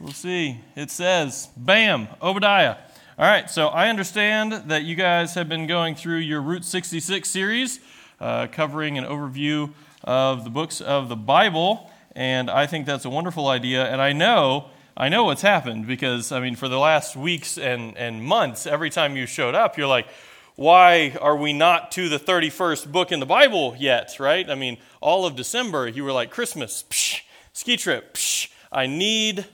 We'll see. It says, bam, Obadiah. All right, so I understand that you guys have been going through your Route 66 series, uh, covering an overview of the books of the Bible, and I think that's a wonderful idea. And I know, I know what's happened because, I mean, for the last weeks and, and months, every time you showed up, you're like, why are we not to the 31st book in the Bible yet, right? I mean, all of December, you were like, Christmas, psh, ski trip, psh, I need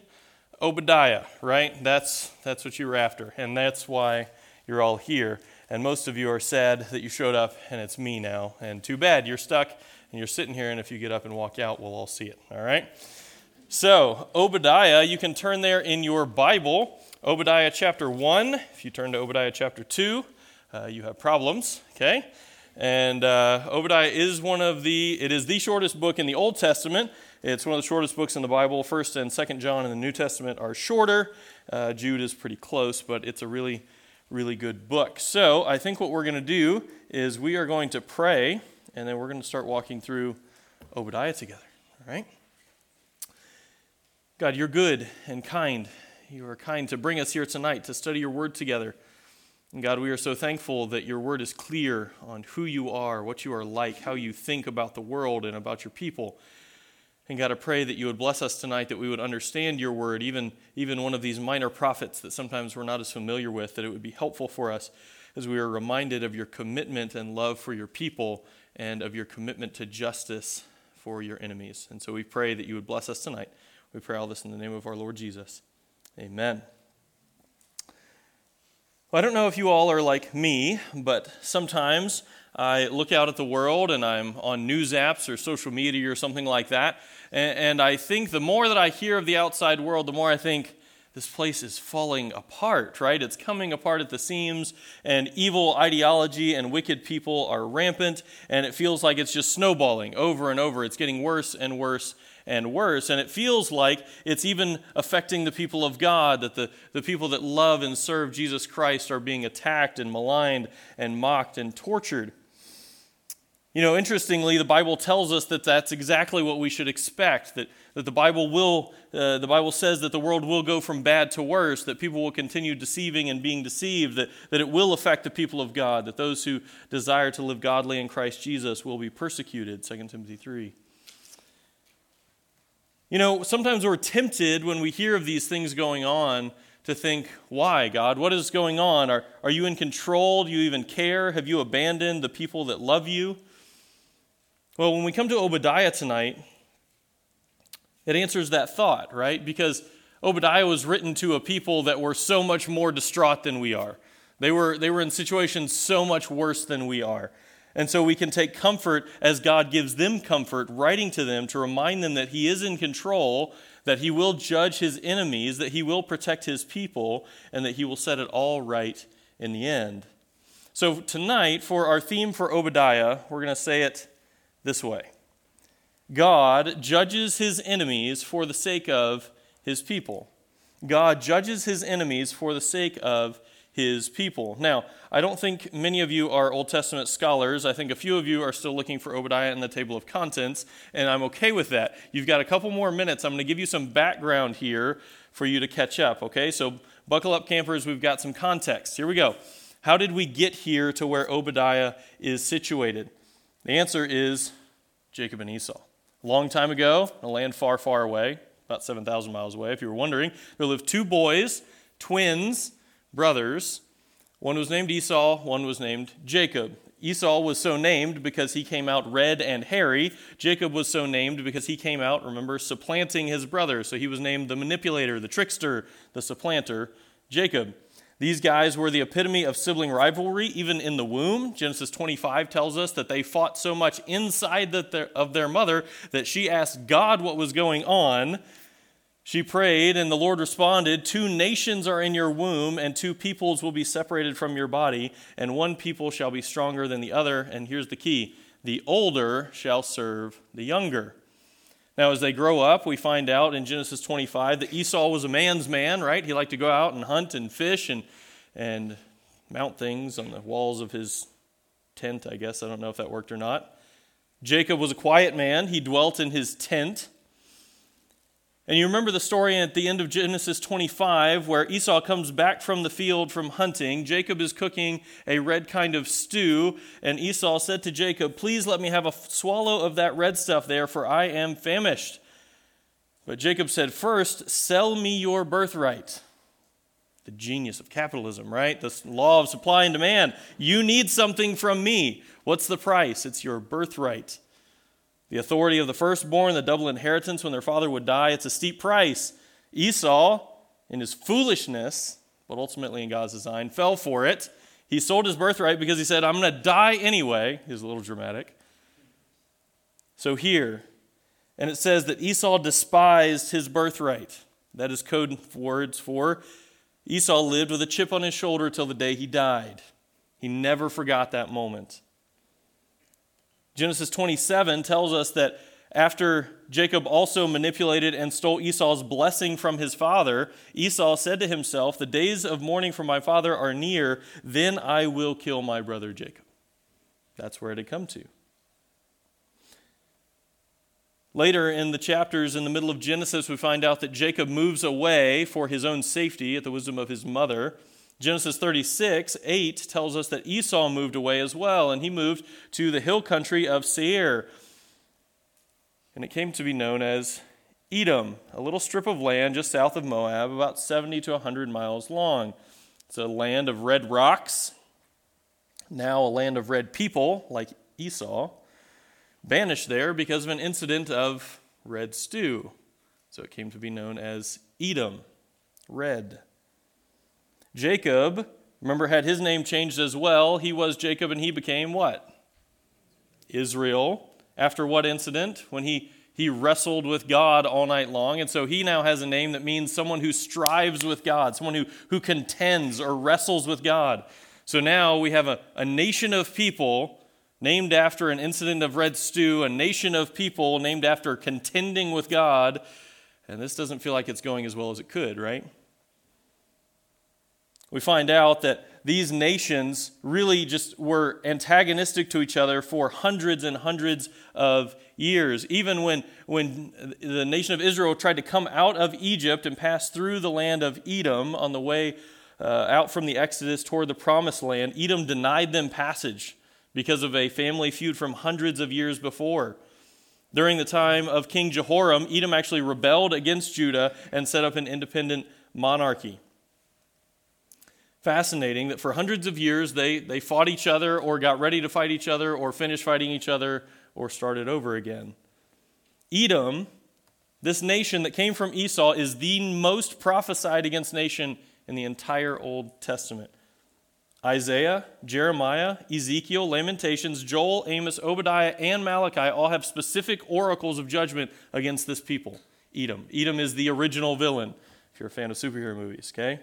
Obadiah, right? That's, that's what you were after, and that's why you're all here. And most of you are sad that you showed up, and it's me now. And too bad, you're stuck, and you're sitting here, and if you get up and walk out, we'll all see it, all right? So, Obadiah, you can turn there in your Bible. Obadiah chapter 1. If you turn to Obadiah chapter 2, uh, you have problems, okay? And uh, Obadiah is one of the, it is the shortest book in the Old Testament. It's one of the shortest books in the Bible. First and Second John in the New Testament are shorter. Uh, Jude is pretty close, but it's a really, really good book. So I think what we're going to do is we are going to pray, and then we're going to start walking through Obadiah together. All right? God, you're good and kind. You are kind to bring us here tonight to study your word together. And God, we are so thankful that your word is clear on who you are, what you are like, how you think about the world and about your people. And God, I pray that you would bless us tonight, that we would understand your word, even, even one of these minor prophets that sometimes we're not as familiar with, that it would be helpful for us as we are reminded of your commitment and love for your people and of your commitment to justice for your enemies. And so we pray that you would bless us tonight. We pray all this in the name of our Lord Jesus. Amen. Well, I don't know if you all are like me, but sometimes I look out at the world and I'm on news apps or social media or something like that, and, and I think the more that I hear of the outside world, the more I think, this place is falling apart, right? It's coming apart at the seams, and evil ideology and wicked people are rampant, and it feels like it's just snowballing over and over. It's getting worse and worse and worse. And it feels like it's even affecting the people of God, that the, the people that love and serve Jesus Christ are being attacked and maligned and mocked and tortured. You know, interestingly, the Bible tells us that that's exactly what we should expect. That, that the Bible will, uh, the Bible says that the world will go from bad to worse. That people will continue deceiving and being deceived. That, that it will affect the people of God. That those who desire to live godly in Christ Jesus will be persecuted. 2 Timothy three. You know, sometimes we're tempted when we hear of these things going on to think, why, God? What is going on? Are, are you in control? Do you even care? Have you abandoned the people that love you? Well, when we come to Obadiah tonight, it answers that thought, right? Because Obadiah was written to a people that were so much more distraught than we are. They were, they were in situations so much worse than we are. And so we can take comfort as God gives them comfort, writing to them to remind them that He is in control, that He will judge His enemies, that He will protect His people, and that He will set it all right in the end. So tonight, for our theme for Obadiah, we're going to say it this way God judges His enemies for the sake of His people. God judges His enemies for the sake of his people. Now, I don't think many of you are Old Testament scholars. I think a few of you are still looking for Obadiah in the table of contents, and I'm okay with that. You've got a couple more minutes. I'm going to give you some background here for you to catch up, okay? So, buckle up, campers. We've got some context. Here we go. How did we get here to where Obadiah is situated? The answer is Jacob and Esau. A long time ago, in a land far, far away, about 7,000 miles away, if you were wondering, there lived two boys, twins brothers. One was named Esau, one was named Jacob. Esau was so named because he came out red and hairy. Jacob was so named because he came out, remember, supplanting his brother. So he was named the manipulator, the trickster, the supplanter, Jacob. These guys were the epitome of sibling rivalry, even in the womb. Genesis 25 tells us that they fought so much inside of their mother that she asked God what was going on she prayed, and the Lord responded Two nations are in your womb, and two peoples will be separated from your body, and one people shall be stronger than the other. And here's the key the older shall serve the younger. Now, as they grow up, we find out in Genesis 25 that Esau was a man's man, right? He liked to go out and hunt and fish and, and mount things on the walls of his tent, I guess. I don't know if that worked or not. Jacob was a quiet man, he dwelt in his tent. And you remember the story at the end of Genesis 25 where Esau comes back from the field from hunting. Jacob is cooking a red kind of stew, and Esau said to Jacob, Please let me have a swallow of that red stuff there, for I am famished. But Jacob said, First, sell me your birthright. The genius of capitalism, right? The law of supply and demand. You need something from me. What's the price? It's your birthright. The authority of the firstborn, the double inheritance when their father would die, it's a steep price. Esau, in his foolishness, but ultimately in God's design, fell for it. He sold his birthright because he said, I'm going to die anyway. He's a little dramatic. So here, and it says that Esau despised his birthright. That is code words for Esau lived with a chip on his shoulder till the day he died. He never forgot that moment. Genesis 27 tells us that after Jacob also manipulated and stole Esau's blessing from his father, Esau said to himself, The days of mourning for my father are near, then I will kill my brother Jacob. That's where it had come to. Later in the chapters, in the middle of Genesis, we find out that Jacob moves away for his own safety at the wisdom of his mother. Genesis 36, 8 tells us that Esau moved away as well, and he moved to the hill country of Seir. And it came to be known as Edom, a little strip of land just south of Moab, about 70 to 100 miles long. It's a land of red rocks, now a land of red people, like Esau, banished there because of an incident of red stew. So it came to be known as Edom, red. Jacob, remember, had his name changed as well. He was Jacob and he became what? Israel. After what incident? When he, he wrestled with God all night long. And so he now has a name that means someone who strives with God, someone who, who contends or wrestles with God. So now we have a, a nation of people named after an incident of red stew, a nation of people named after contending with God. And this doesn't feel like it's going as well as it could, right? We find out that these nations really just were antagonistic to each other for hundreds and hundreds of years. Even when, when the nation of Israel tried to come out of Egypt and pass through the land of Edom on the way uh, out from the Exodus toward the promised land, Edom denied them passage because of a family feud from hundreds of years before. During the time of King Jehoram, Edom actually rebelled against Judah and set up an independent monarchy fascinating that for hundreds of years they, they fought each other or got ready to fight each other or finished fighting each other or started over again. Edom, this nation that came from Esau, is the most prophesied against nation in the entire Old Testament. Isaiah, Jeremiah, Ezekiel, Lamentations, Joel, Amos, Obadiah, and Malachi all have specific oracles of judgment against this people, Edom. Edom is the original villain, if you're a fan of superhero movies, okay?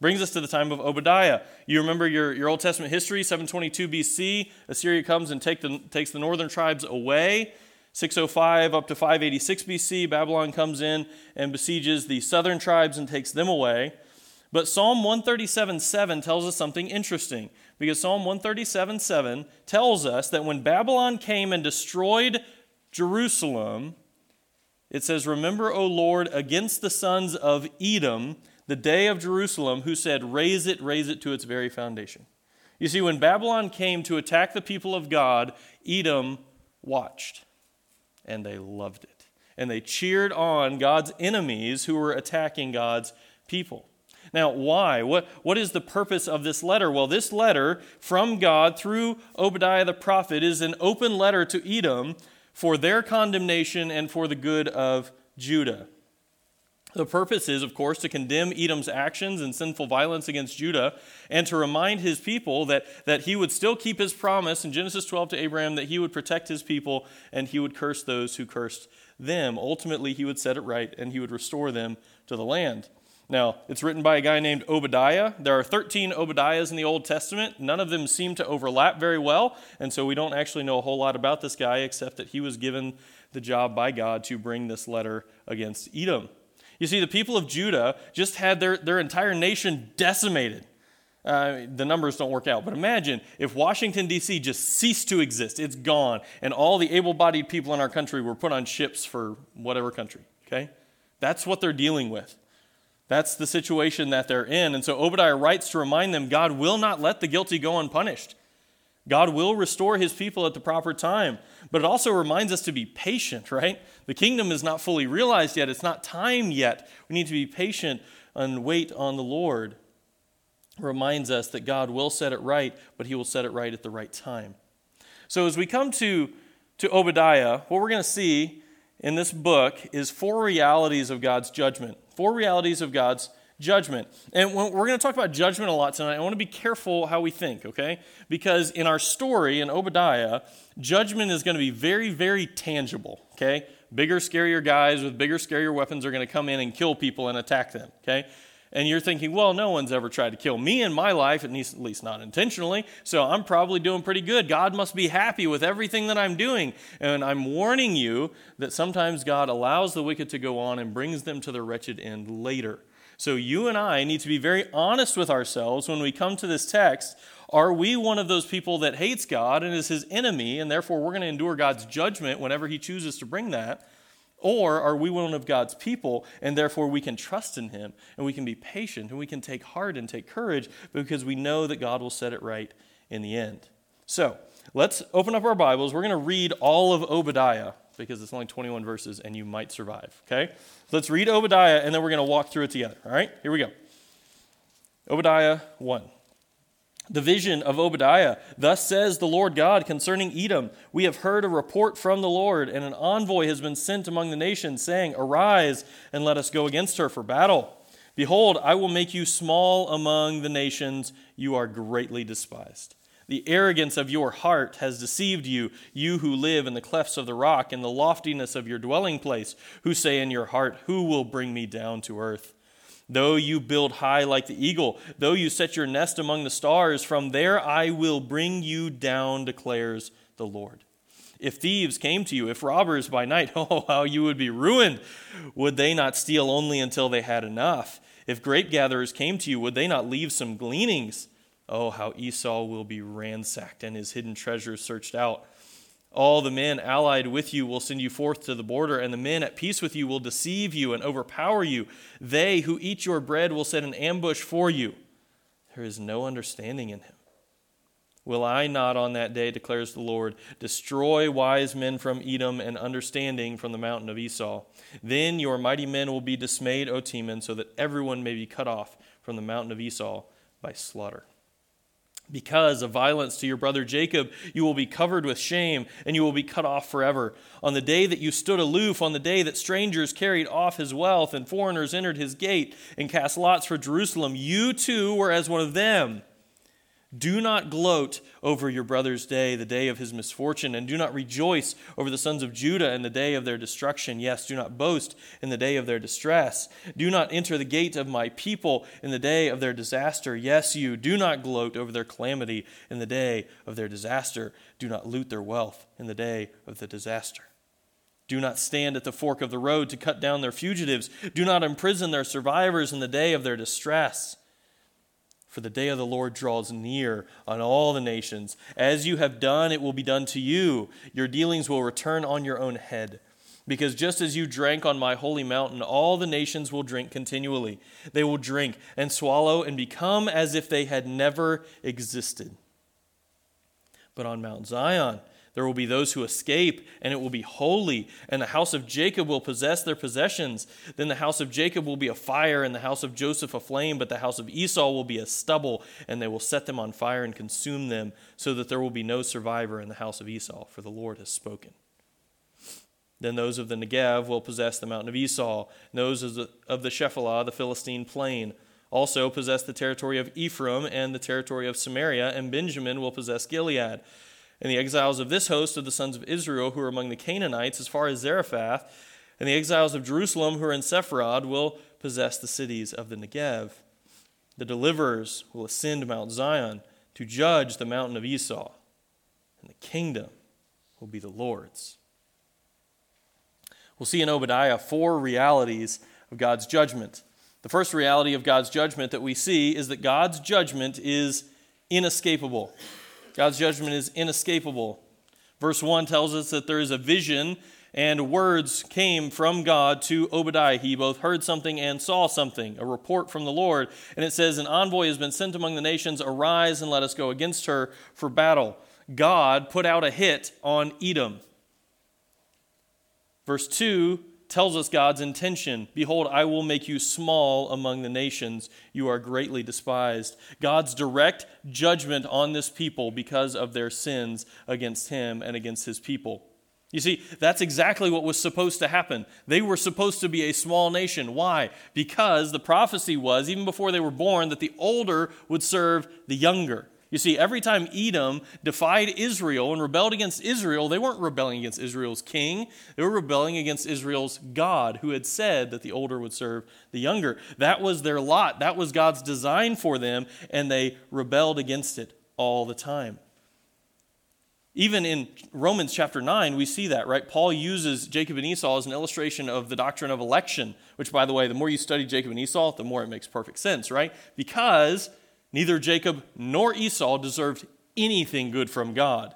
Brings us to the time of Obadiah. You remember your, your Old Testament history, 722 BC. Assyria comes and take the, takes the northern tribes away. 605 up to 586 BC, Babylon comes in and besieges the southern tribes and takes them away. But Psalm 137 7 tells us something interesting because Psalm 137 7 tells us that when Babylon came and destroyed Jerusalem, it says, Remember, O Lord, against the sons of Edom the day of Jerusalem, who said, Raze it, raze it to its very foundation. You see, when Babylon came to attack the people of God, Edom watched, and they loved it. And they cheered on God's enemies who were attacking God's people. Now, why? What, what is the purpose of this letter? Well, this letter from God through Obadiah the prophet is an open letter to Edom for their condemnation and for the good of Judah. The purpose is, of course, to condemn Edom's actions and sinful violence against Judah and to remind his people that, that he would still keep his promise in Genesis 12 to Abraham that he would protect his people and he would curse those who cursed them. Ultimately, he would set it right and he would restore them to the land. Now, it's written by a guy named Obadiah. There are 13 Obadiahs in the Old Testament. None of them seem to overlap very well, and so we don't actually know a whole lot about this guy except that he was given the job by God to bring this letter against Edom. You see, the people of Judah just had their, their entire nation decimated. Uh, the numbers don't work out, but imagine if Washington, D.C. just ceased to exist. It's gone. And all the able bodied people in our country were put on ships for whatever country, okay? That's what they're dealing with. That's the situation that they're in. And so Obadiah writes to remind them God will not let the guilty go unpunished. God will restore his people at the proper time. But it also reminds us to be patient, right? The kingdom is not fully realized yet. It's not time yet. We need to be patient and wait on the Lord. It reminds us that God will set it right, but he will set it right at the right time. So as we come to, to Obadiah, what we're going to see in this book is four realities of God's judgment. Four realities of God's judgment. And we're going to talk about judgment a lot tonight. I want to be careful how we think, okay? Because in our story in Obadiah, judgment is going to be very, very tangible, okay? Bigger, scarier guys with bigger, scarier weapons are going to come in and kill people and attack them, okay? And you're thinking, well, no one's ever tried to kill me in my life, at least, at least not intentionally, so I'm probably doing pretty good. God must be happy with everything that I'm doing. And I'm warning you that sometimes God allows the wicked to go on and brings them to their wretched end later. So you and I need to be very honest with ourselves when we come to this text. Are we one of those people that hates God and is his enemy, and therefore we're going to endure God's judgment whenever he chooses to bring that? Or are we one of God's people, and therefore we can trust in him, and we can be patient, and we can take heart and take courage because we know that God will set it right in the end? So let's open up our Bibles. We're going to read all of Obadiah because it's only 21 verses and you might survive. Okay? Let's read Obadiah and then we're going to walk through it together. All right? Here we go. Obadiah 1. The vision of Obadiah. Thus says the Lord God concerning Edom We have heard a report from the Lord, and an envoy has been sent among the nations, saying, Arise and let us go against her for battle. Behold, I will make you small among the nations, you are greatly despised. The arrogance of your heart has deceived you, you who live in the clefts of the rock, and the loftiness of your dwelling place, who say in your heart, Who will bring me down to earth? Though you build high like the eagle, though you set your nest among the stars, from there I will bring you down, declares the Lord. If thieves came to you, if robbers by night, oh, how you would be ruined. Would they not steal only until they had enough? If grape gatherers came to you, would they not leave some gleanings? Oh, how Esau will be ransacked and his hidden treasures searched out. All the men allied with you will send you forth to the border, and the men at peace with you will deceive you and overpower you. They who eat your bread will set an ambush for you. There is no understanding in him. Will I not on that day, declares the Lord, destroy wise men from Edom and understanding from the mountain of Esau? Then your mighty men will be dismayed, O Teman, so that everyone may be cut off from the mountain of Esau by slaughter. Because of violence to your brother Jacob, you will be covered with shame, and you will be cut off forever. On the day that you stood aloof, on the day that strangers carried off his wealth, and foreigners entered his gate and cast lots for Jerusalem, you too were as one of them. Do not gloat over your brother's day, the day of his misfortune, and do not rejoice over the sons of Judah in the day of their destruction. Yes, do not boast in the day of their distress. Do not enter the gate of my people in the day of their disaster. Yes, you do not gloat over their calamity in the day of their disaster. Do not loot their wealth in the day of the disaster. Do not stand at the fork of the road to cut down their fugitives. Do not imprison their survivors in the day of their distress. For the day of the Lord draws near on all the nations. As you have done, it will be done to you. Your dealings will return on your own head. Because just as you drank on my holy mountain, all the nations will drink continually. They will drink and swallow and become as if they had never existed. But on Mount Zion, there will be those who escape, and it will be holy, and the house of Jacob will possess their possessions. Then the house of Jacob will be a fire, and the house of Joseph a flame, but the house of Esau will be a stubble, and they will set them on fire and consume them, so that there will be no survivor in the house of Esau, for the Lord has spoken. Then those of the Negev will possess the mountain of Esau, and those of the, of the Shephelah, the Philistine plain, also possess the territory of Ephraim and the territory of Samaria, and Benjamin will possess Gilead and the exiles of this host of the sons of Israel who are among the Canaanites as far as Zarephath, and the exiles of Jerusalem who are in Sepharad will possess the cities of the Negev. The deliverers will ascend Mount Zion to judge the mountain of Esau, and the kingdom will be the Lord's. We'll see in Obadiah four realities of God's judgment. The first reality of God's judgment that we see is that God's judgment is inescapable. God's judgment is inescapable. Verse 1 tells us that there is a vision and words came from God to Obadiah. He both heard something and saw something, a report from the Lord. And it says, An envoy has been sent among the nations. Arise and let us go against her for battle. God put out a hit on Edom. Verse 2 tells us God's intention Behold, I will make you small among the nations. You are greatly despised. God's direct judgment on this people because of their sins against him and against his people. You see, that's exactly what was supposed to happen. They were supposed to be a small nation. Why? Because the prophecy was, even before they were born, that the older would serve the younger. You see, every time Edom defied Israel and rebelled against Israel, they weren't rebelling against Israel's king. They were rebelling against Israel's God, who had said that the older would serve the younger. That was their lot. That was God's design for them, and they rebelled against it all the time. Even in Romans chapter 9, we see that, right? Paul uses Jacob and Esau as an illustration of the doctrine of election, which, by the way, the more you study Jacob and Esau, the more it makes perfect sense, right? Because neither Jacob nor Esau deserved anything good from God.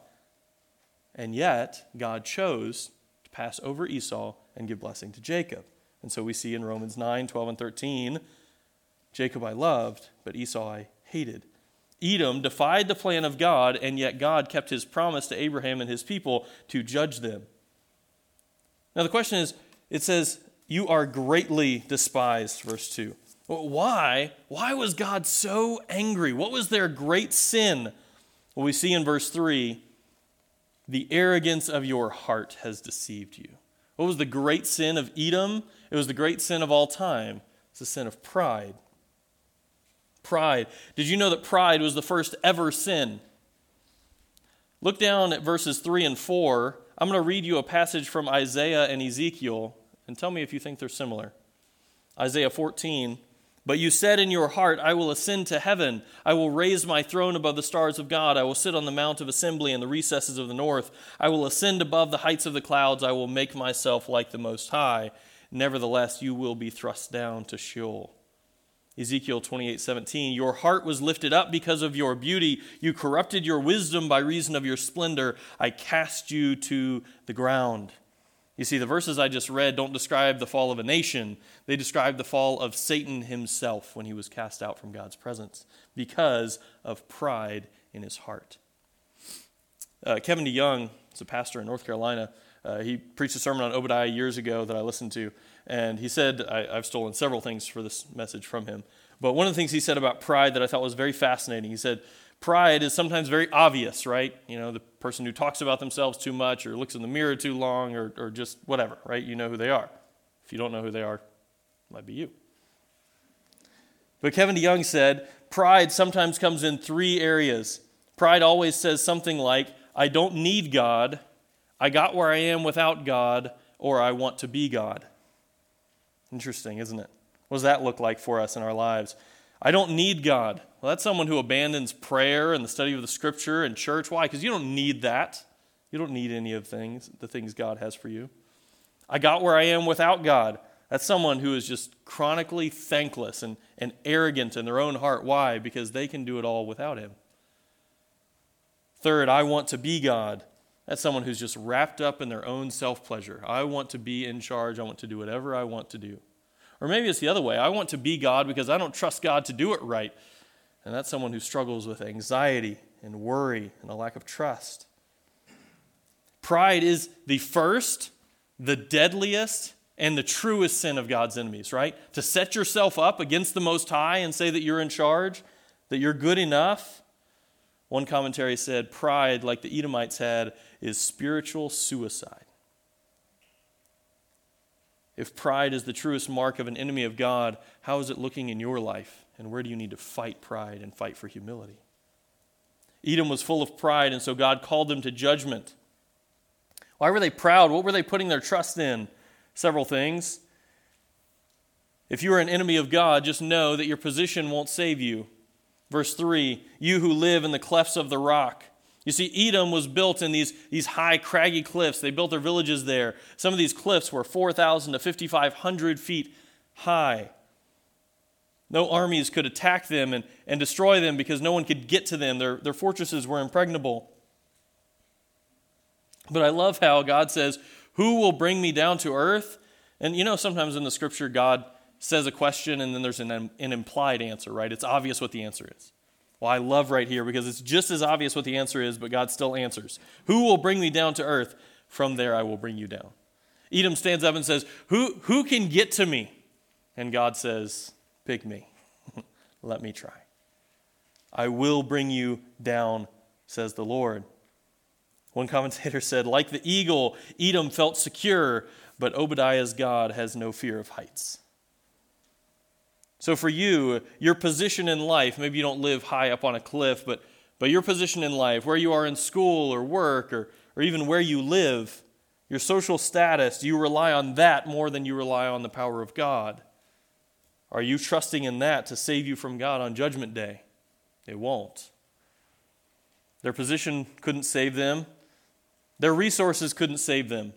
And yet, God chose to pass over Esau and give blessing to Jacob. And so we see in Romans 9, 12, and 13 Jacob I loved, but Esau I hated. Edom defied the plan of God, and yet God kept his promise to Abraham and his people to judge them. Now, the question is it says, You are greatly despised, verse 2. Why? Why was God so angry? What was their great sin? Well, we see in verse 3 the arrogance of your heart has deceived you. What was the great sin of Edom? It was the great sin of all time. It's the sin of pride. Pride. Did you know that pride was the first ever sin? Look down at verses 3 and 4. I'm going to read you a passage from Isaiah and Ezekiel and tell me if you think they're similar. Isaiah 14. But you said in your heart, I will ascend to heaven. I will raise my throne above the stars of God. I will sit on the mount of assembly in the recesses of the north. I will ascend above the heights of the clouds. I will make myself like the Most High. Nevertheless, you will be thrust down to Sheol. Ezekiel 28 17, Your heart was lifted up because of your beauty. You corrupted your wisdom by reason of your splendor. I cast you to the ground. You see, the verses I just read don't describe the fall of a nation, they describe the fall of Satan himself when he was cast out from God's presence because of pride in his heart. Uh, Kevin DeYoung is a pastor in North Carolina. Uh, he preached a sermon on Obadiah years ago that I listened to. And he said, I, have stolen several things for this message from him. But one of the things he said about pride that I thought was very fascinating, he said, Pride is sometimes very obvious, right? You know, the person who talks about themselves too much or looks in the mirror too long or, or just whatever, right? You know who they are. If you don't know who they are, it might be you. But Kevin DeYoung said, Pride sometimes comes in three areas. Pride always says something like, I don't need God, I got where I am without God, or I want to be God. Interesting, isn't it? What does that look like for us in our lives? I don't need God. Well, that's someone who abandons prayer and the study of the scripture and church. Why? Because you don't need that. You don't need any of things, the things God has for you. I got where I am without God. That's someone who is just chronically thankless and, and arrogant in their own heart. Why? Because they can do it all without Him. Third, I want to be God. That's someone who's just wrapped up in their own self pleasure. I want to be in charge. I want to do whatever I want to do. Or maybe it's the other way. I want to be God because I don't trust God to do it right. And that's someone who struggles with anxiety and worry and a lack of trust. Pride is the first, the deadliest, and the truest sin of God's enemies, right? To set yourself up against the Most High and say that you're in charge, that you're good enough. One commentary said, Pride, like the Edomites had, is spiritual suicide. If pride is the truest mark of an enemy of God, how is it looking in your life? And where do you need to fight pride and fight for humility? Edom was full of pride, and so God called them to judgment. Why were they proud? What were they putting their trust in? Several things. If you are an enemy of God, just know that your position won't save you. Verse 3 You who live in the clefts of the rock, you see, Edom was built in these, these high, craggy cliffs. They built their villages there. Some of these cliffs were 4,000 to 5,500 feet high. No armies could attack them and, and destroy them because no one could get to them. Their, their fortresses were impregnable. But I love how God says, Who will bring me down to earth? And you know, sometimes in the scripture, God says a question and then there's an, an implied answer, right? It's obvious what the answer is. Well, I love right here because it's just as obvious what the answer is, but God still answers. Who will bring me down to earth? From there I will bring you down. Edom stands up and says, Who, who can get to me? And God says, Pick me. Let me try. I will bring you down, says the Lord. One commentator said, Like the eagle, Edom felt secure, but Obadiah's God has no fear of heights. So, for you, your position in life, maybe you don't live high up on a cliff, but, but your position in life, where you are in school or work or, or even where you live, your social status, do you rely on that more than you rely on the power of God? Are you trusting in that to save you from God on Judgment Day? It won't. Their position couldn't save them, their resources couldn't save them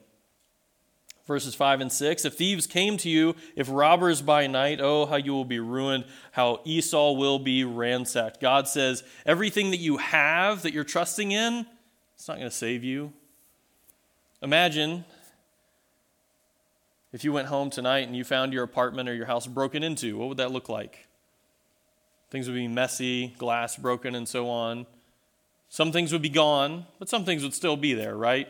verses 5 and 6. If thieves came to you, if robbers by night, oh, how you will be ruined, how Esau will be ransacked. God says, everything that you have that you're trusting in, it's not going to save you. Imagine if you went home tonight and you found your apartment or your house broken into. What would that look like? Things would be messy, glass broken, and so on. Some things would be gone, but some things would still be there, right?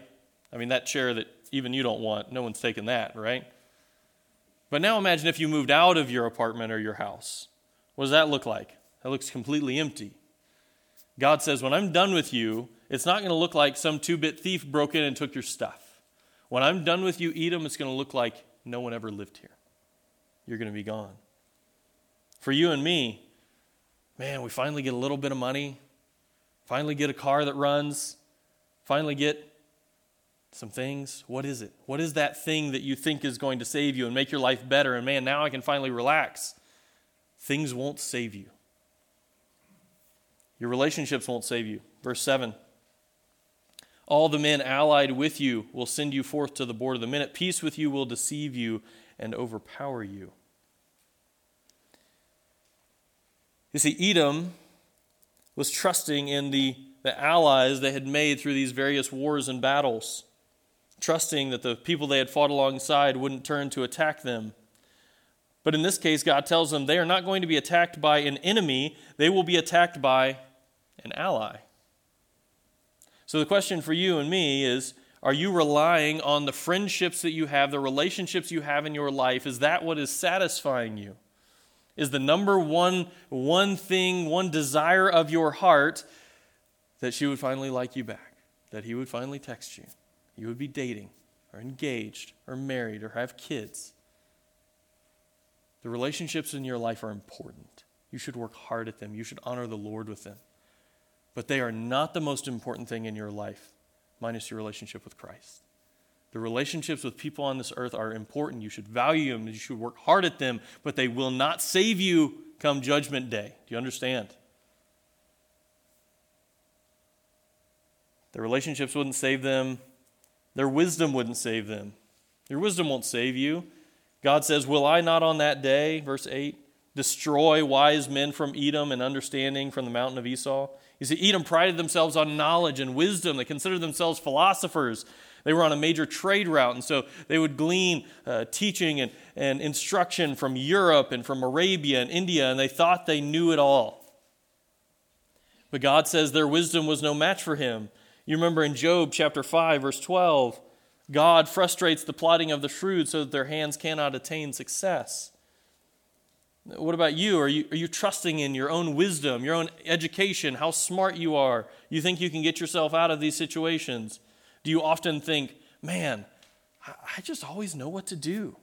I mean, that chair that even you don't want. No one's taking that, right? But now imagine if you moved out of your apartment or your house. What does that look like? That looks completely empty. God says, when I'm done with you, it's not going to look like some two bit thief broke in and took your stuff. When I'm done with you, Edom, it's going to look like no one ever lived here. You're going to be gone. For you and me, man, we finally get a little bit of money, finally get a car that runs, finally get some things. What is it? What is that thing that you think is going to save you and make your life better? And man, now I can finally relax. Things won't save you. Your relationships won't save you. Verse 7 All the men allied with you will send you forth to the border. The men at peace with you will deceive you and overpower you. You see, Edom was trusting in the, the allies they had made through these various wars and battles trusting that the people they had fought alongside wouldn't turn to attack them. But in this case, God tells them they are not going to be attacked by an enemy, they will be attacked by an ally. So the question for you and me is are you relying on the friendships that you have, the relationships you have in your life? Is that what is satisfying you? Is the number one one thing, one desire of your heart that she would finally like you back, that he would finally text you? You would be dating or engaged or married or have kids. The relationships in your life are important. You should work hard at them. You should honor the Lord with them. But they are not the most important thing in your life, minus your relationship with Christ. The relationships with people on this earth are important. You should value them. You should work hard at them, but they will not save you come Judgment Day. Do you understand? The relationships wouldn't save them. Their wisdom wouldn't save them. Your wisdom won't save you. God says, Will I not on that day, verse 8, destroy wise men from Edom and understanding from the mountain of Esau? You see, Edom prided themselves on knowledge and wisdom. They considered themselves philosophers. They were on a major trade route, and so they would glean uh, teaching and, and instruction from Europe and from Arabia and India, and they thought they knew it all. But God says their wisdom was no match for him. You remember in Job chapter 5, verse 12, God frustrates the plotting of the shrewd so that their hands cannot attain success. What about you? Are, you? are you trusting in your own wisdom, your own education, how smart you are? You think you can get yourself out of these situations? Do you often think, man, I just always know what to do?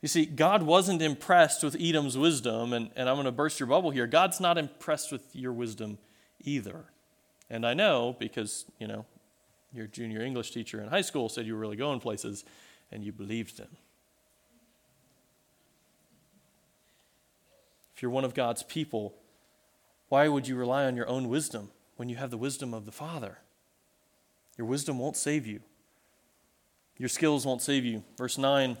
You see, God wasn't impressed with Edom's wisdom, and, and I'm going to burst your bubble here. God's not impressed with your wisdom either. And I know because, you know, your junior English teacher in high school said you were really going places and you believed them. If you're one of God's people, why would you rely on your own wisdom when you have the wisdom of the Father? Your wisdom won't save you. Your skills won't save you. Verse 9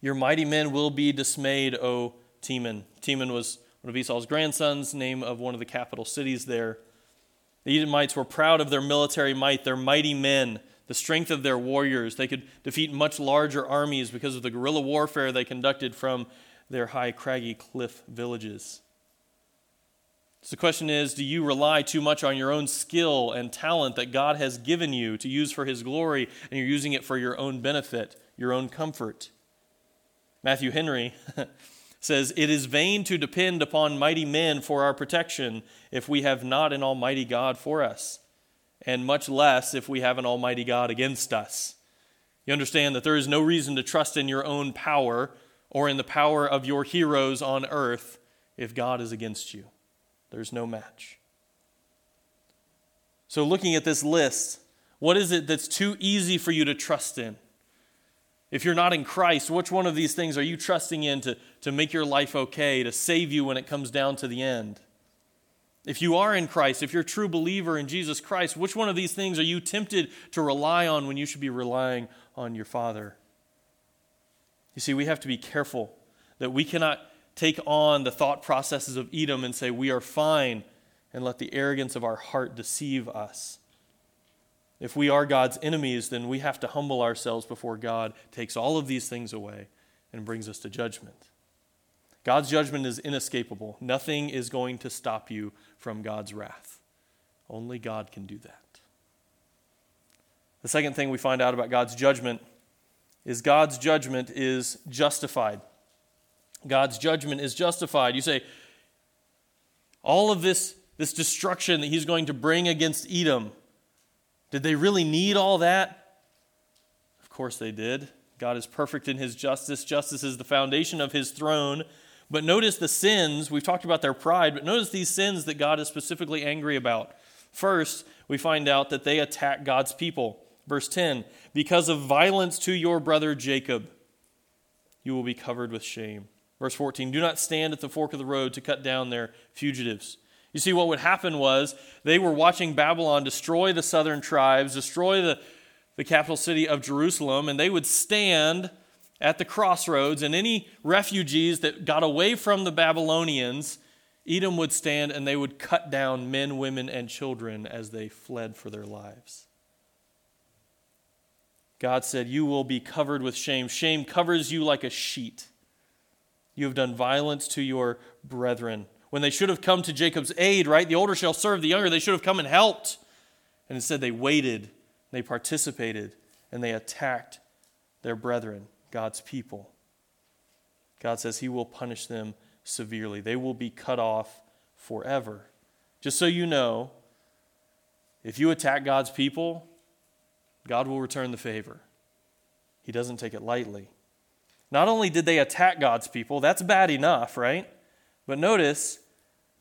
Your mighty men will be dismayed, O Teman. Teman was one of Esau's grandsons, name of one of the capital cities there. The Edomites were proud of their military might, their mighty men. the strength of their warriors. They could defeat much larger armies because of the guerrilla warfare they conducted from their high, craggy cliff villages. So the question is do you rely too much on your own skill and talent that God has given you to use for His glory, and you're using it for your own benefit, your own comfort? Matthew Henry says, It is vain to depend upon mighty men for our protection if we have not an almighty God for us, and much less if we have an almighty God against us. You understand that there is no reason to trust in your own power or in the power of your heroes on earth if God is against you. There's no match. So, looking at this list, what is it that's too easy for you to trust in? If you're not in Christ, which one of these things are you trusting in to, to make your life okay, to save you when it comes down to the end? If you are in Christ, if you're a true believer in Jesus Christ, which one of these things are you tempted to rely on when you should be relying on your Father? You see, we have to be careful that we cannot take on the thought processes of Edom and say, We are fine, and let the arrogance of our heart deceive us. If we are God's enemies, then we have to humble ourselves before God takes all of these things away and brings us to judgment. God's judgment is inescapable. Nothing is going to stop you from God's wrath. Only God can do that. The second thing we find out about God's judgment is God's judgment is justified. God's judgment is justified. You say, all of this, this destruction that he's going to bring against Edom, did they really need all that? Of course they did. God is perfect in his justice. Justice is the foundation of his throne. But notice the sins. We've talked about their pride, but notice these sins that God is specifically angry about. First, we find out that they attack God's people. Verse 10 Because of violence to your brother Jacob, you will be covered with shame. Verse 14 Do not stand at the fork of the road to cut down their fugitives. You see, what would happen was they were watching Babylon destroy the southern tribes, destroy the, the capital city of Jerusalem, and they would stand at the crossroads, and any refugees that got away from the Babylonians, Edom would stand and they would cut down men, women, and children as they fled for their lives. God said, You will be covered with shame. Shame covers you like a sheet. You have done violence to your brethren. When they should have come to Jacob's aid, right? The older shall serve the younger. They should have come and helped. And instead, they waited, they participated, and they attacked their brethren, God's people. God says He will punish them severely. They will be cut off forever. Just so you know, if you attack God's people, God will return the favor. He doesn't take it lightly. Not only did they attack God's people, that's bad enough, right? But notice,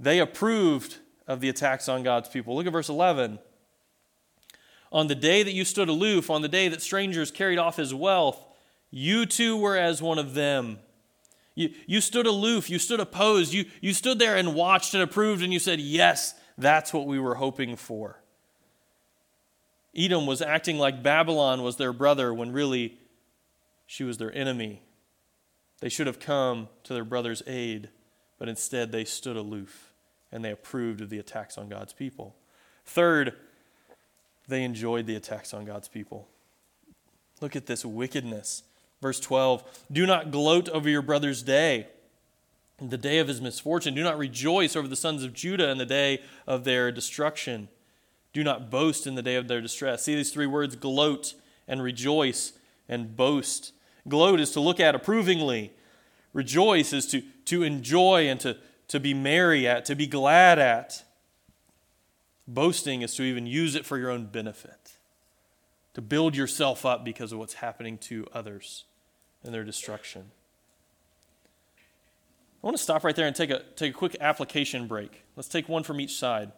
they approved of the attacks on God's people. Look at verse 11. On the day that you stood aloof, on the day that strangers carried off his wealth, you too were as one of them. You, you stood aloof, you stood opposed, you, you stood there and watched and approved, and you said, Yes, that's what we were hoping for. Edom was acting like Babylon was their brother when really she was their enemy. They should have come to their brother's aid, but instead they stood aloof and they approved of the attacks on God's people. Third, they enjoyed the attacks on God's people. Look at this wickedness. Verse 12 Do not gloat over your brother's day, the day of his misfortune. Do not rejoice over the sons of Judah in the day of their destruction. Do not boast in the day of their distress. See these three words gloat and rejoice and boast. Gloat is to look at approvingly, rejoice is to, to enjoy and to, to be merry at, to be glad at. Boasting is to even use it for your own benefit, to build yourself up because of what's happening to others and their destruction. I want to stop right there and take a, take a quick application break. Let's take one from each side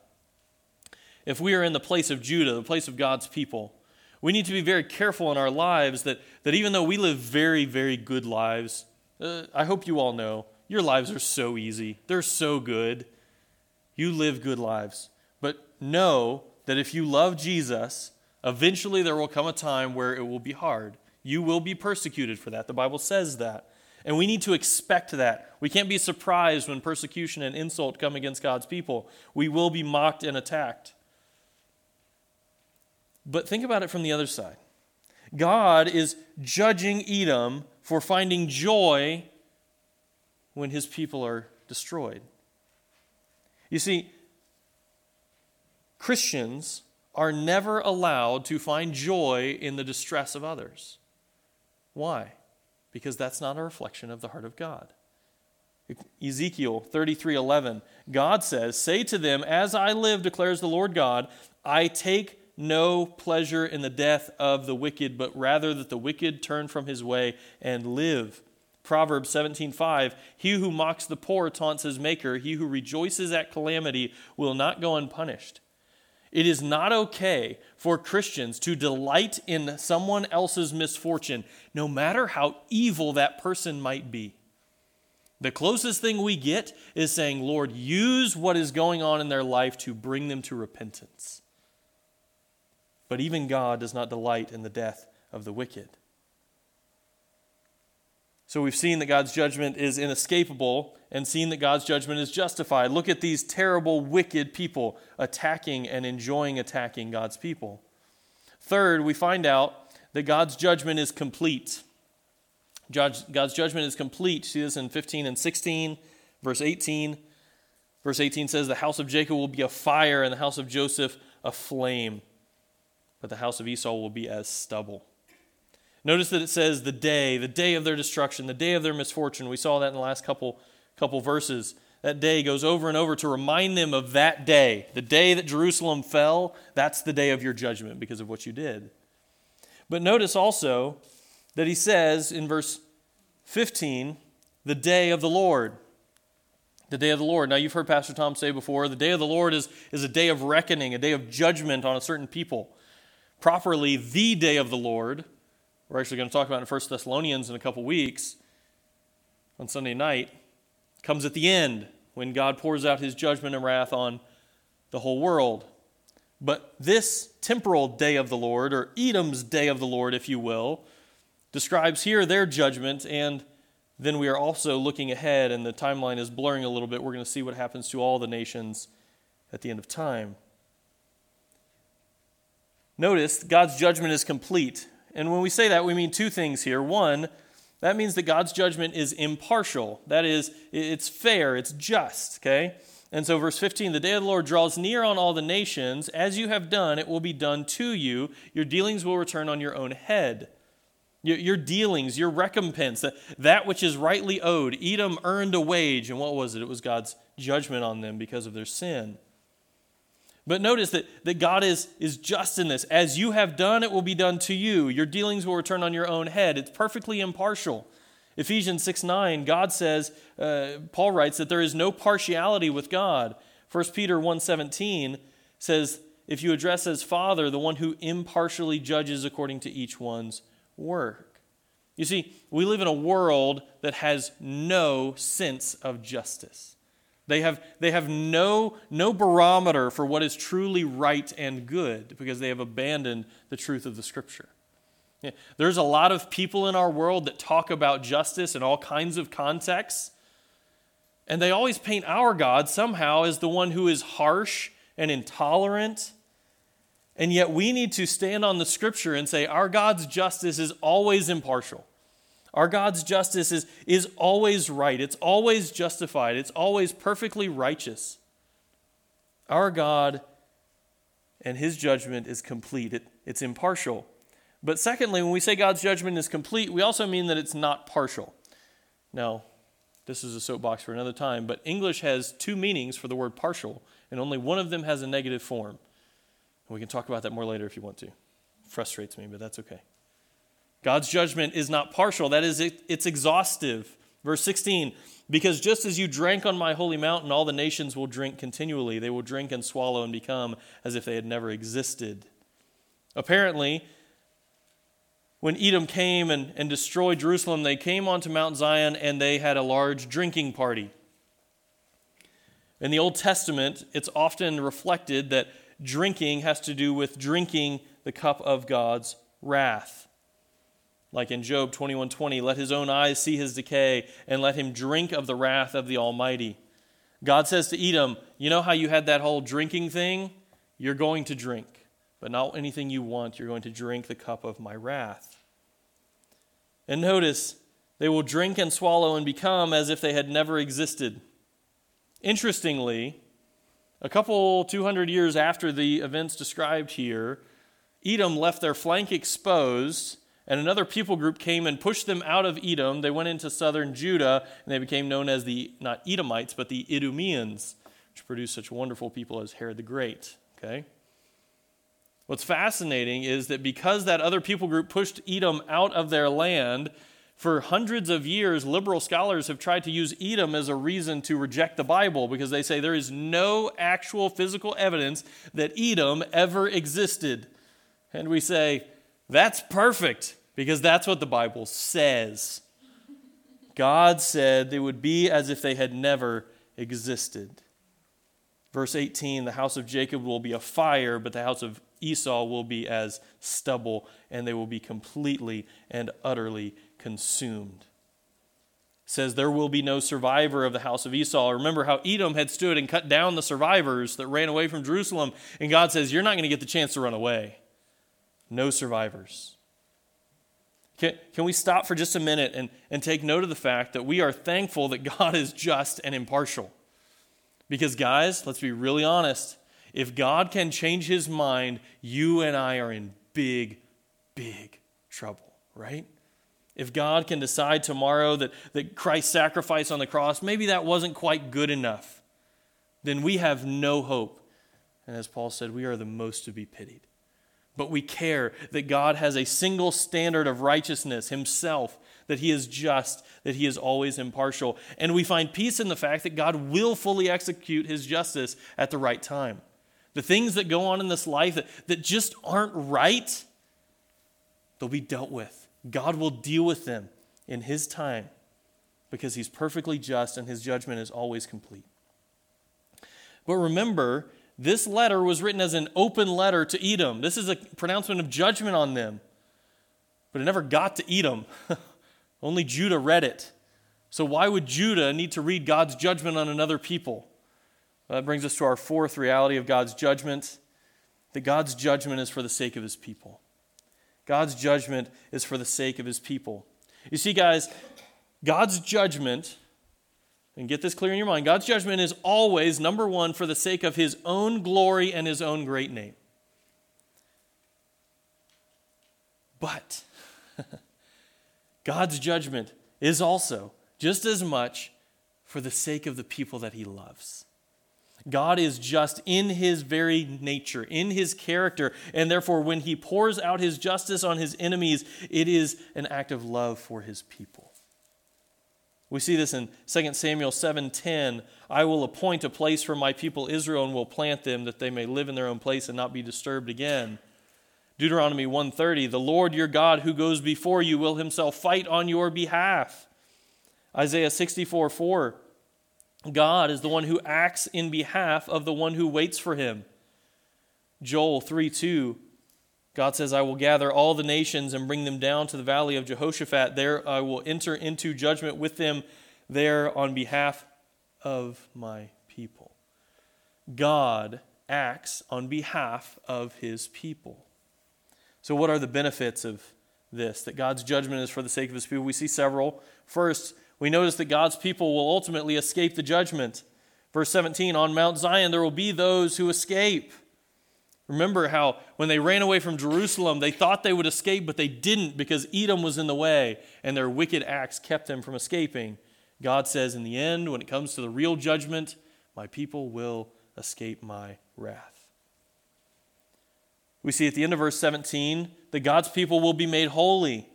if we are in the place of Judah, the place of God's people, we need to be very careful in our lives that, that even though we live very, very good lives, uh, I hope you all know your lives are so easy. They're so good. You live good lives. But know that if you love Jesus, eventually there will come a time where it will be hard. You will be persecuted for that. The Bible says that. And we need to expect that. We can't be surprised when persecution and insult come against God's people. We will be mocked and attacked. But think about it from the other side. God is judging Edom for finding joy when his people are destroyed. You see, Christians are never allowed to find joy in the distress of others. Why? Because that's not a reflection of the heart of God. Ezekiel 33:11 God says, "Say to them, as I live declares the Lord God, I take no pleasure in the death of the wicked, but rather that the wicked turn from his way and live." Proverbs 17:5 He who mocks the poor taunts his maker, he who rejoices at calamity will not go unpunished. It is not okay for Christians to delight in someone else's misfortune, no matter how evil that person might be. The closest thing we get is saying, Lord, use what is going on in their life to bring them to repentance. But even God does not delight in the death of the wicked. So we've seen that God's judgment is inescapable and seen that God's judgment is justified. Look at these terrible, wicked people attacking and enjoying attacking God's people. Third, we find out that God's judgment is complete. God's judgment is complete. See this in 15 and 16, verse 18. Verse 18 says, The house of Jacob will be a fire, and the house of Joseph a flame, but the house of Esau will be as stubble. Notice that it says the day, the day of their destruction, the day of their misfortune. We saw that in the last couple, couple verses. That day goes over and over to remind them of that day. The day that Jerusalem fell, that's the day of your judgment because of what you did. But notice also that he says in verse 15, the day of the Lord. The day of the Lord. Now, you've heard Pastor Tom say before, the day of the Lord is, is a day of reckoning, a day of judgment on a certain people. Properly, the day of the Lord we're actually going to talk about in 1 Thessalonians in a couple weeks on Sunday night, comes at the end when God pours out his judgment and wrath on the whole world. But this temporal day of the Lord, or Edom's day of the Lord, if you will, describes here their judgment, and then we are also looking ahead, and the timeline is blurring a little bit. We're going to see what happens to all the nations at the end of time. Notice God's judgment is complete. And when we say that, we mean two things here. One, that means that God's judgment is impartial. That is, it's fair, it's just, okay? And so, verse 15 the day of the Lord draws near on all the nations. As you have done, it will be done to you. Your dealings will return on your own head. Your, dealings, your recompense, that, that which is rightly owed. Edom earned a wage, and what was it? It was God's judgment on them because of their sin. But notice that, that God is, is just in this. As you have done, it will be done to you. Your dealings will return on your own head. It's perfectly impartial. Ephesians 6 9, God says, uh, Paul writes that there is no partiality with God. 1 Peter 1 17 says, If you address as Father, the one who impartially judges according to each one's work. You see, we live in a world that has no sense of justice. They have, they have no, no barometer for what is truly right and good because they have abandoned the truth of the Scripture. Yeah, there's a lot of people in our world that talk about justice in all kinds of contexts, and they always paint our God somehow as the one who is harsh and intolerant. And yet we need to stand on the Scripture and say our God's justice is always impartial. Our God's justice is, is always right, it's always justified, it's always perfectly righteous. Our God and his judgment is complete, it, it's impartial. But secondly, when we say God's judgment is complete, we also mean that it's not partial. Now, this is a soapbox for another time, but English has two meanings for the word partial, and only one of them has a negative form. And we can talk about that more later if you want to. Frustrates me, but that's okay. God's judgment is not partial, that is, it's exhaustive. Verse 16, because just as you drank on my holy mountain, all the nations will drink continually. They will drink and swallow and become as if they had never existed. Apparently, when Edom came and, and destroyed Jerusalem, they came onto Mount Zion and they had a large drinking party. In the Old Testament, it's often reflected that drinking has to do with drinking the cup of God's wrath. Like in Job 21:20, let his own eyes see his decay and let him drink of the wrath of the Almighty. God says to Edom, you know how you had that whole drinking thing? You're going to drink, but not anything you want. You're going to drink the cup of my wrath. And notice, they will drink and swallow and become as if they had never existed. Interestingly, a couple 200 years after the events described here, Edom left their flank exposed, and another people group came and pushed them out of Edom. They went into southern Judah, and they became known as the, not Edomites, but the Idumeans, which produced such wonderful people as Herod the Great. Okay? What's fascinating is that because that other people group pushed Edom out of their land, for hundreds of years, liberal scholars have tried to use Edom as a reason to reject the Bible because they say there is no actual physical evidence that Edom ever existed. And we say, that's perfect because that's what the Bible says. God said they would be as if they had never existed. Verse 18 the house of Jacob will be a fire, but the house of Esau will be as stubble, and they will be completely and utterly consumed. Says there will be no survivor of the house of Esau. Remember how Edom had stood and cut down the survivors that ran away from Jerusalem, and God says, You're not going to get the chance to run away. No survivors. Can, can we stop for just a minute and, and take note of the fact that we are thankful that God is just and impartial? Because, guys, let's be really honest. If God can change his mind, you and I are in big, big trouble, right? If God can decide tomorrow that, that Christ's sacrifice on the cross, maybe that wasn't quite good enough, then we have no hope. And as Paul said, we are the most to be pitied. But we care that God has a single standard of righteousness himself, that he is just, that he is always impartial. And we find peace in the fact that God will fully execute his justice at the right time. The things that go on in this life that, that just aren't right, they'll be dealt with. God will deal with them in his time because he's perfectly just and his judgment is always complete. But remember, this letter was written as an open letter to Edom. This is a pronouncement of judgment on them. But it never got to Edom. Only Judah read it. So, why would Judah need to read God's judgment on another people? Well, that brings us to our fourth reality of God's judgment that God's judgment is for the sake of his people. God's judgment is for the sake of his people. You see, guys, God's judgment, and get this clear in your mind God's judgment is always, number one, for the sake of his own glory and his own great name. But God's judgment is also just as much for the sake of the people that he loves. God is just in his very nature, in his character, and therefore when he pours out his justice on his enemies, it is an act of love for his people. We see this in 2 Samuel 7:10, I will appoint a place for my people Israel and will plant them that they may live in their own place and not be disturbed again. Deuteronomy 1:30, the Lord your God who goes before you will himself fight on your behalf. Isaiah 64:4, God is the one who acts in behalf of the one who waits for him. Joel 3 2, God says, I will gather all the nations and bring them down to the valley of Jehoshaphat. There I will enter into judgment with them there on behalf of my people. God acts on behalf of his people. So, what are the benefits of this? That God's judgment is for the sake of his people? We see several. First, we notice that God's people will ultimately escape the judgment. Verse 17 On Mount Zion there will be those who escape. Remember how when they ran away from Jerusalem, they thought they would escape, but they didn't because Edom was in the way and their wicked acts kept them from escaping. God says, in the end, when it comes to the real judgment, my people will escape my wrath. We see at the end of verse 17 that God's people will be made holy.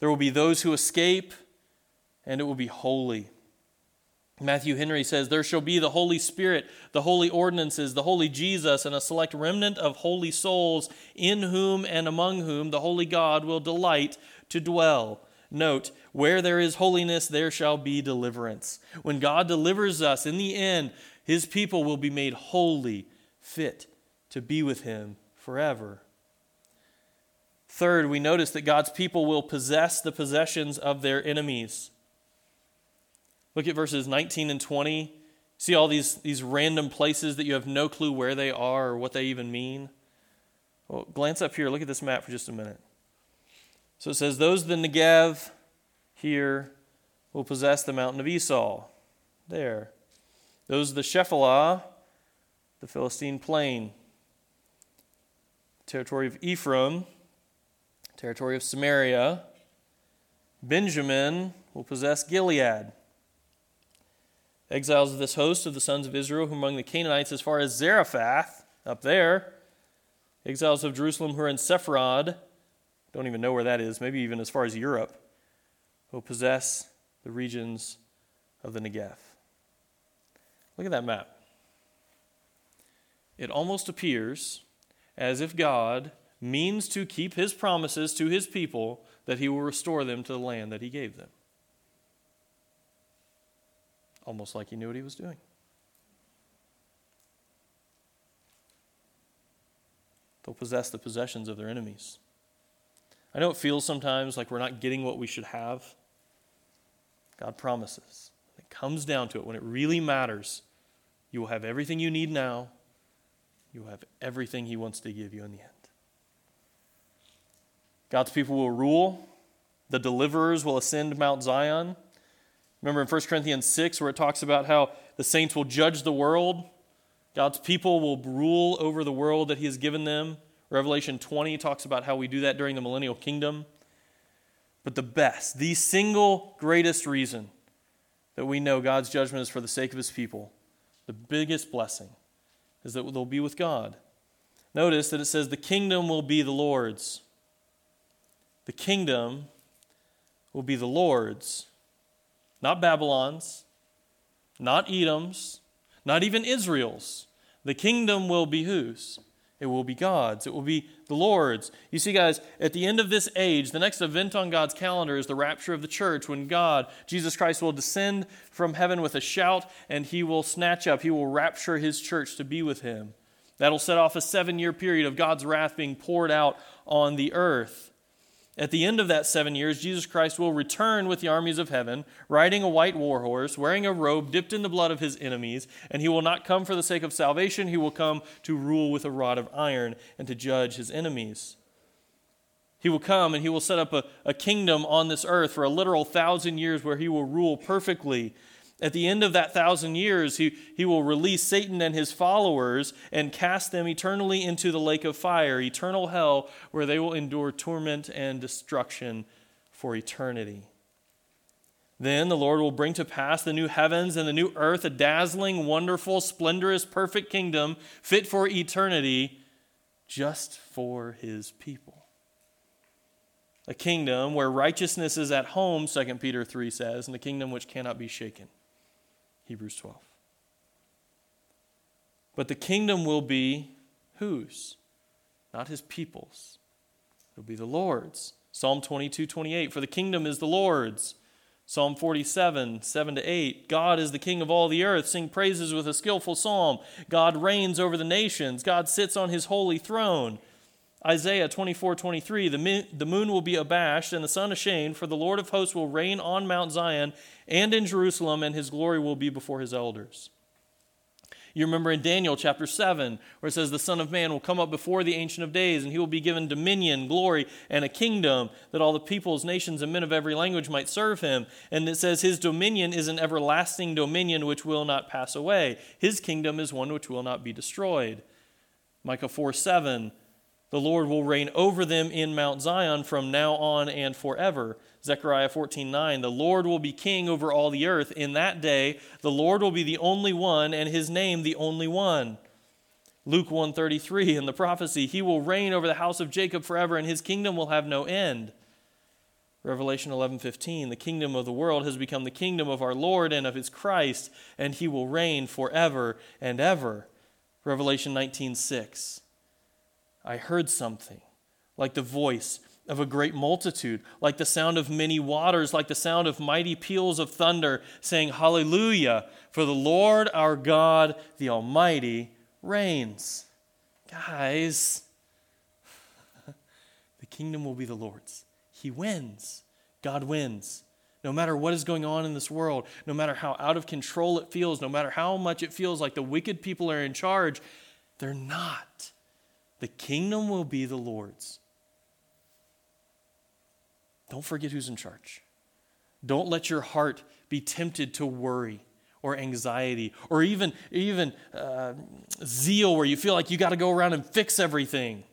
There will be those who escape, and it will be holy. Matthew Henry says, There shall be the Holy Spirit, the holy ordinances, the holy Jesus, and a select remnant of holy souls, in whom and among whom the holy God will delight to dwell. Note, where there is holiness, there shall be deliverance. When God delivers us, in the end, his people will be made holy, fit to be with him forever. Third, we notice that God's people will possess the possessions of their enemies. Look at verses 19 and 20. See all these, these random places that you have no clue where they are or what they even mean? Well, glance up here. Look at this map for just a minute. So it says, Those of the Negev here will possess the mountain of Esau. There. Those of the Shephelah, the Philistine plain. Territory of Ephraim, territory of Samaria. Benjamin will possess Gilead. Exiles of this host of the sons of Israel who among the Canaanites as far as Zarephath, up there. Exiles of Jerusalem who are in Sepharad, don't even know where that is, maybe even as far as Europe, will possess the regions of the Negev. Look at that map. It almost appears as if God means to keep his promises to his people that he will restore them to the land that he gave them. Almost like he knew what he was doing. They'll possess the possessions of their enemies. I know it feels sometimes like we're not getting what we should have. God promises. It comes down to it. When it really matters, you will have everything you need now. You will have everything He wants to give you in the end. God's people will rule. The deliverers will ascend Mount Zion. Remember in 1 Corinthians 6, where it talks about how the saints will judge the world? God's people will rule over the world that He has given them. Revelation 20 talks about how we do that during the millennial kingdom. But the best, the single greatest reason that we know God's judgment is for the sake of His people, the biggest blessing, is that they'll be with God. Notice that it says, The kingdom will be the Lord's. The kingdom will be the Lord's, not Babylon's, not Edom's, not even Israel's. The kingdom will be whose? It will be God's. It will be the Lord's. You see, guys, at the end of this age, the next event on God's calendar is the rapture of the church when God, Jesus Christ, will descend from heaven with a shout and he will snatch up, he will rapture his church to be with him. That'll set off a seven year period of God's wrath being poured out on the earth. At the end of that seven years, Jesus Christ will return with the armies of heaven, riding a white war horse, wearing a robe dipped in the blood of his enemies, and he will not come for the sake of salvation. He will come to rule with a rod of iron and to judge his enemies. He will come and he will set up a, a kingdom on this earth for a literal thousand years where he will rule perfectly at the end of that thousand years, he, he will release Satan and his followers and cast them eternally into the lake of fire, eternal hell, where they will endure torment and destruction for eternity. Then the Lord will bring to pass the new heavens and the new earth, a dazzling, wonderful, splendorous, perfect kingdom fit for eternity just for his people. A kingdom where righteousness is at home, 2 Peter 3 says, and a kingdom which cannot be shaken. Hebrews 12. But the kingdom will be whose? Not his people's. It'll be the Lord's. Psalm 22, 28. For the kingdom is the Lord's. Psalm 47, 7 to 8. God is the king of all the earth. Sing praises with a skillful psalm. God reigns over the nations. God sits on his holy throne. Isaiah 24, 23, the, the moon will be abashed and the sun ashamed, for the Lord of hosts will reign on Mount Zion and in Jerusalem, and his glory will be before his elders. You remember in Daniel chapter 7, where it says, The Son of Man will come up before the Ancient of Days, and he will be given dominion, glory, and a kingdom, that all the peoples, nations, and men of every language might serve him. And it says, His dominion is an everlasting dominion which will not pass away. His kingdom is one which will not be destroyed. Micah 4 7, the Lord will reign over them in Mount Zion from now on and forever. Zechariah 14:9 The Lord will be king over all the earth in that day the Lord will be the only one and his name the only one. Luke 133 in the prophecy he will reign over the house of Jacob forever and his kingdom will have no end. Revelation 11:15 The kingdom of the world has become the kingdom of our Lord and of his Christ and he will reign forever and ever. Revelation 19:6 I heard something like the voice of a great multitude, like the sound of many waters, like the sound of mighty peals of thunder, saying, Hallelujah, for the Lord our God, the Almighty, reigns. Guys, the kingdom will be the Lord's. He wins. God wins. No matter what is going on in this world, no matter how out of control it feels, no matter how much it feels like the wicked people are in charge, they're not. The kingdom will be the Lord's. Don't forget who's in charge. Don't let your heart be tempted to worry or anxiety or even, even uh, zeal where you feel like you got to go around and fix everything.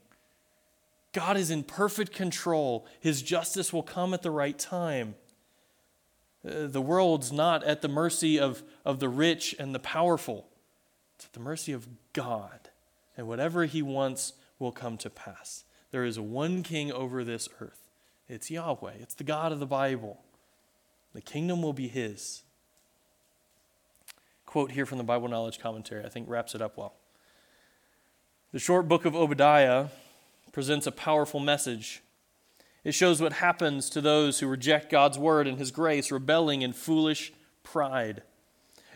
God is in perfect control. His justice will come at the right time. Uh, the world's not at the mercy of, of the rich and the powerful, it's at the mercy of God. And whatever He wants will come to pass. There is one king over this earth. It's Yahweh, it's the God of the Bible. The kingdom will be His. Quote here from the Bible Knowledge Commentary, I think wraps it up well. The short book of Obadiah presents a powerful message. It shows what happens to those who reject God's word and his grace, rebelling in foolish pride.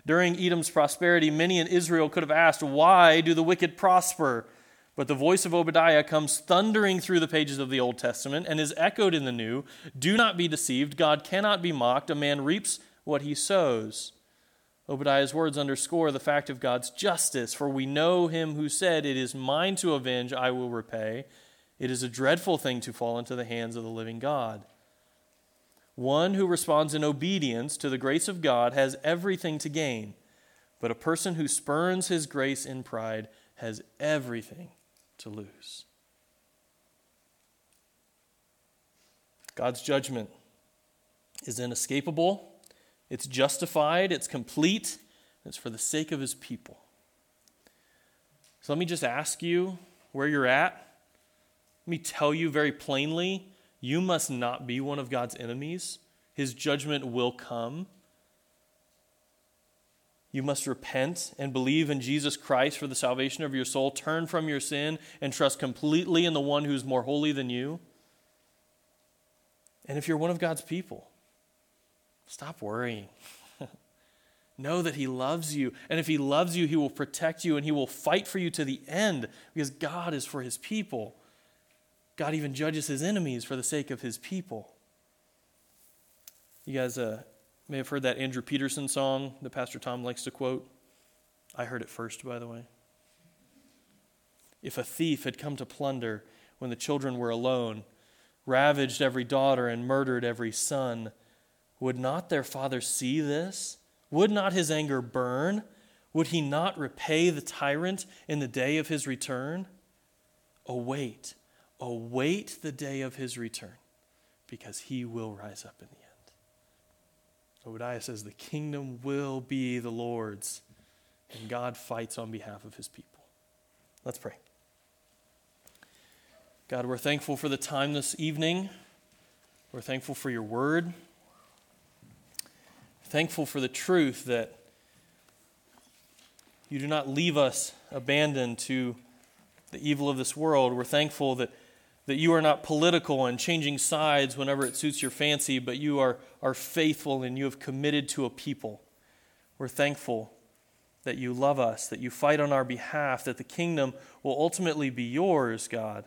During Edom's prosperity, many in Israel could have asked, Why do the wicked prosper? But the voice of Obadiah comes thundering through the pages of the Old Testament and is echoed in the New. Do not be deceived. God cannot be mocked. A man reaps what he sows. Obadiah's words underscore the fact of God's justice, for we know him who said, It is mine to avenge, I will repay. It is a dreadful thing to fall into the hands of the living God. One who responds in obedience to the grace of God has everything to gain, but a person who spurns his grace in pride has everything to lose. God's judgment is inescapable, it's justified, it's complete, it's for the sake of his people. So let me just ask you where you're at. Let me tell you very plainly you must not be one of God's enemies. His judgment will come. You must repent and believe in Jesus Christ for the salvation of your soul. Turn from your sin and trust completely in the one who's more holy than you. And if you're one of God's people, stop worrying. know that He loves you. And if He loves you, He will protect you and He will fight for you to the end because God is for His people. God even judges his enemies for the sake of his people. You guys uh, may have heard that Andrew Peterson song that Pastor Tom likes to quote. I heard it first, by the way. If a thief had come to plunder when the children were alone, ravaged every daughter, and murdered every son, would not their father see this? Would not his anger burn? Would he not repay the tyrant in the day of his return? Oh, await await oh, the day of his return because he will rise up in the. Obadiah says the kingdom will be the Lord's, and God fights on behalf of his people. Let's pray. God, we're thankful for the time this evening. We're thankful for your word. Thankful for the truth that you do not leave us abandoned to the evil of this world. We're thankful that that you are not political and changing sides whenever it suits your fancy, but you are, are faithful and you have committed to a people. We're thankful that you love us, that you fight on our behalf, that the kingdom will ultimately be yours, God.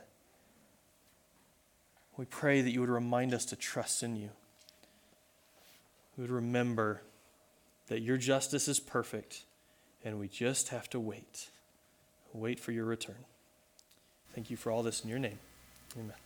We pray that you would remind us to trust in you. We would remember that your justice is perfect and we just have to wait. Wait for your return. Thank you for all this in your name. Amen.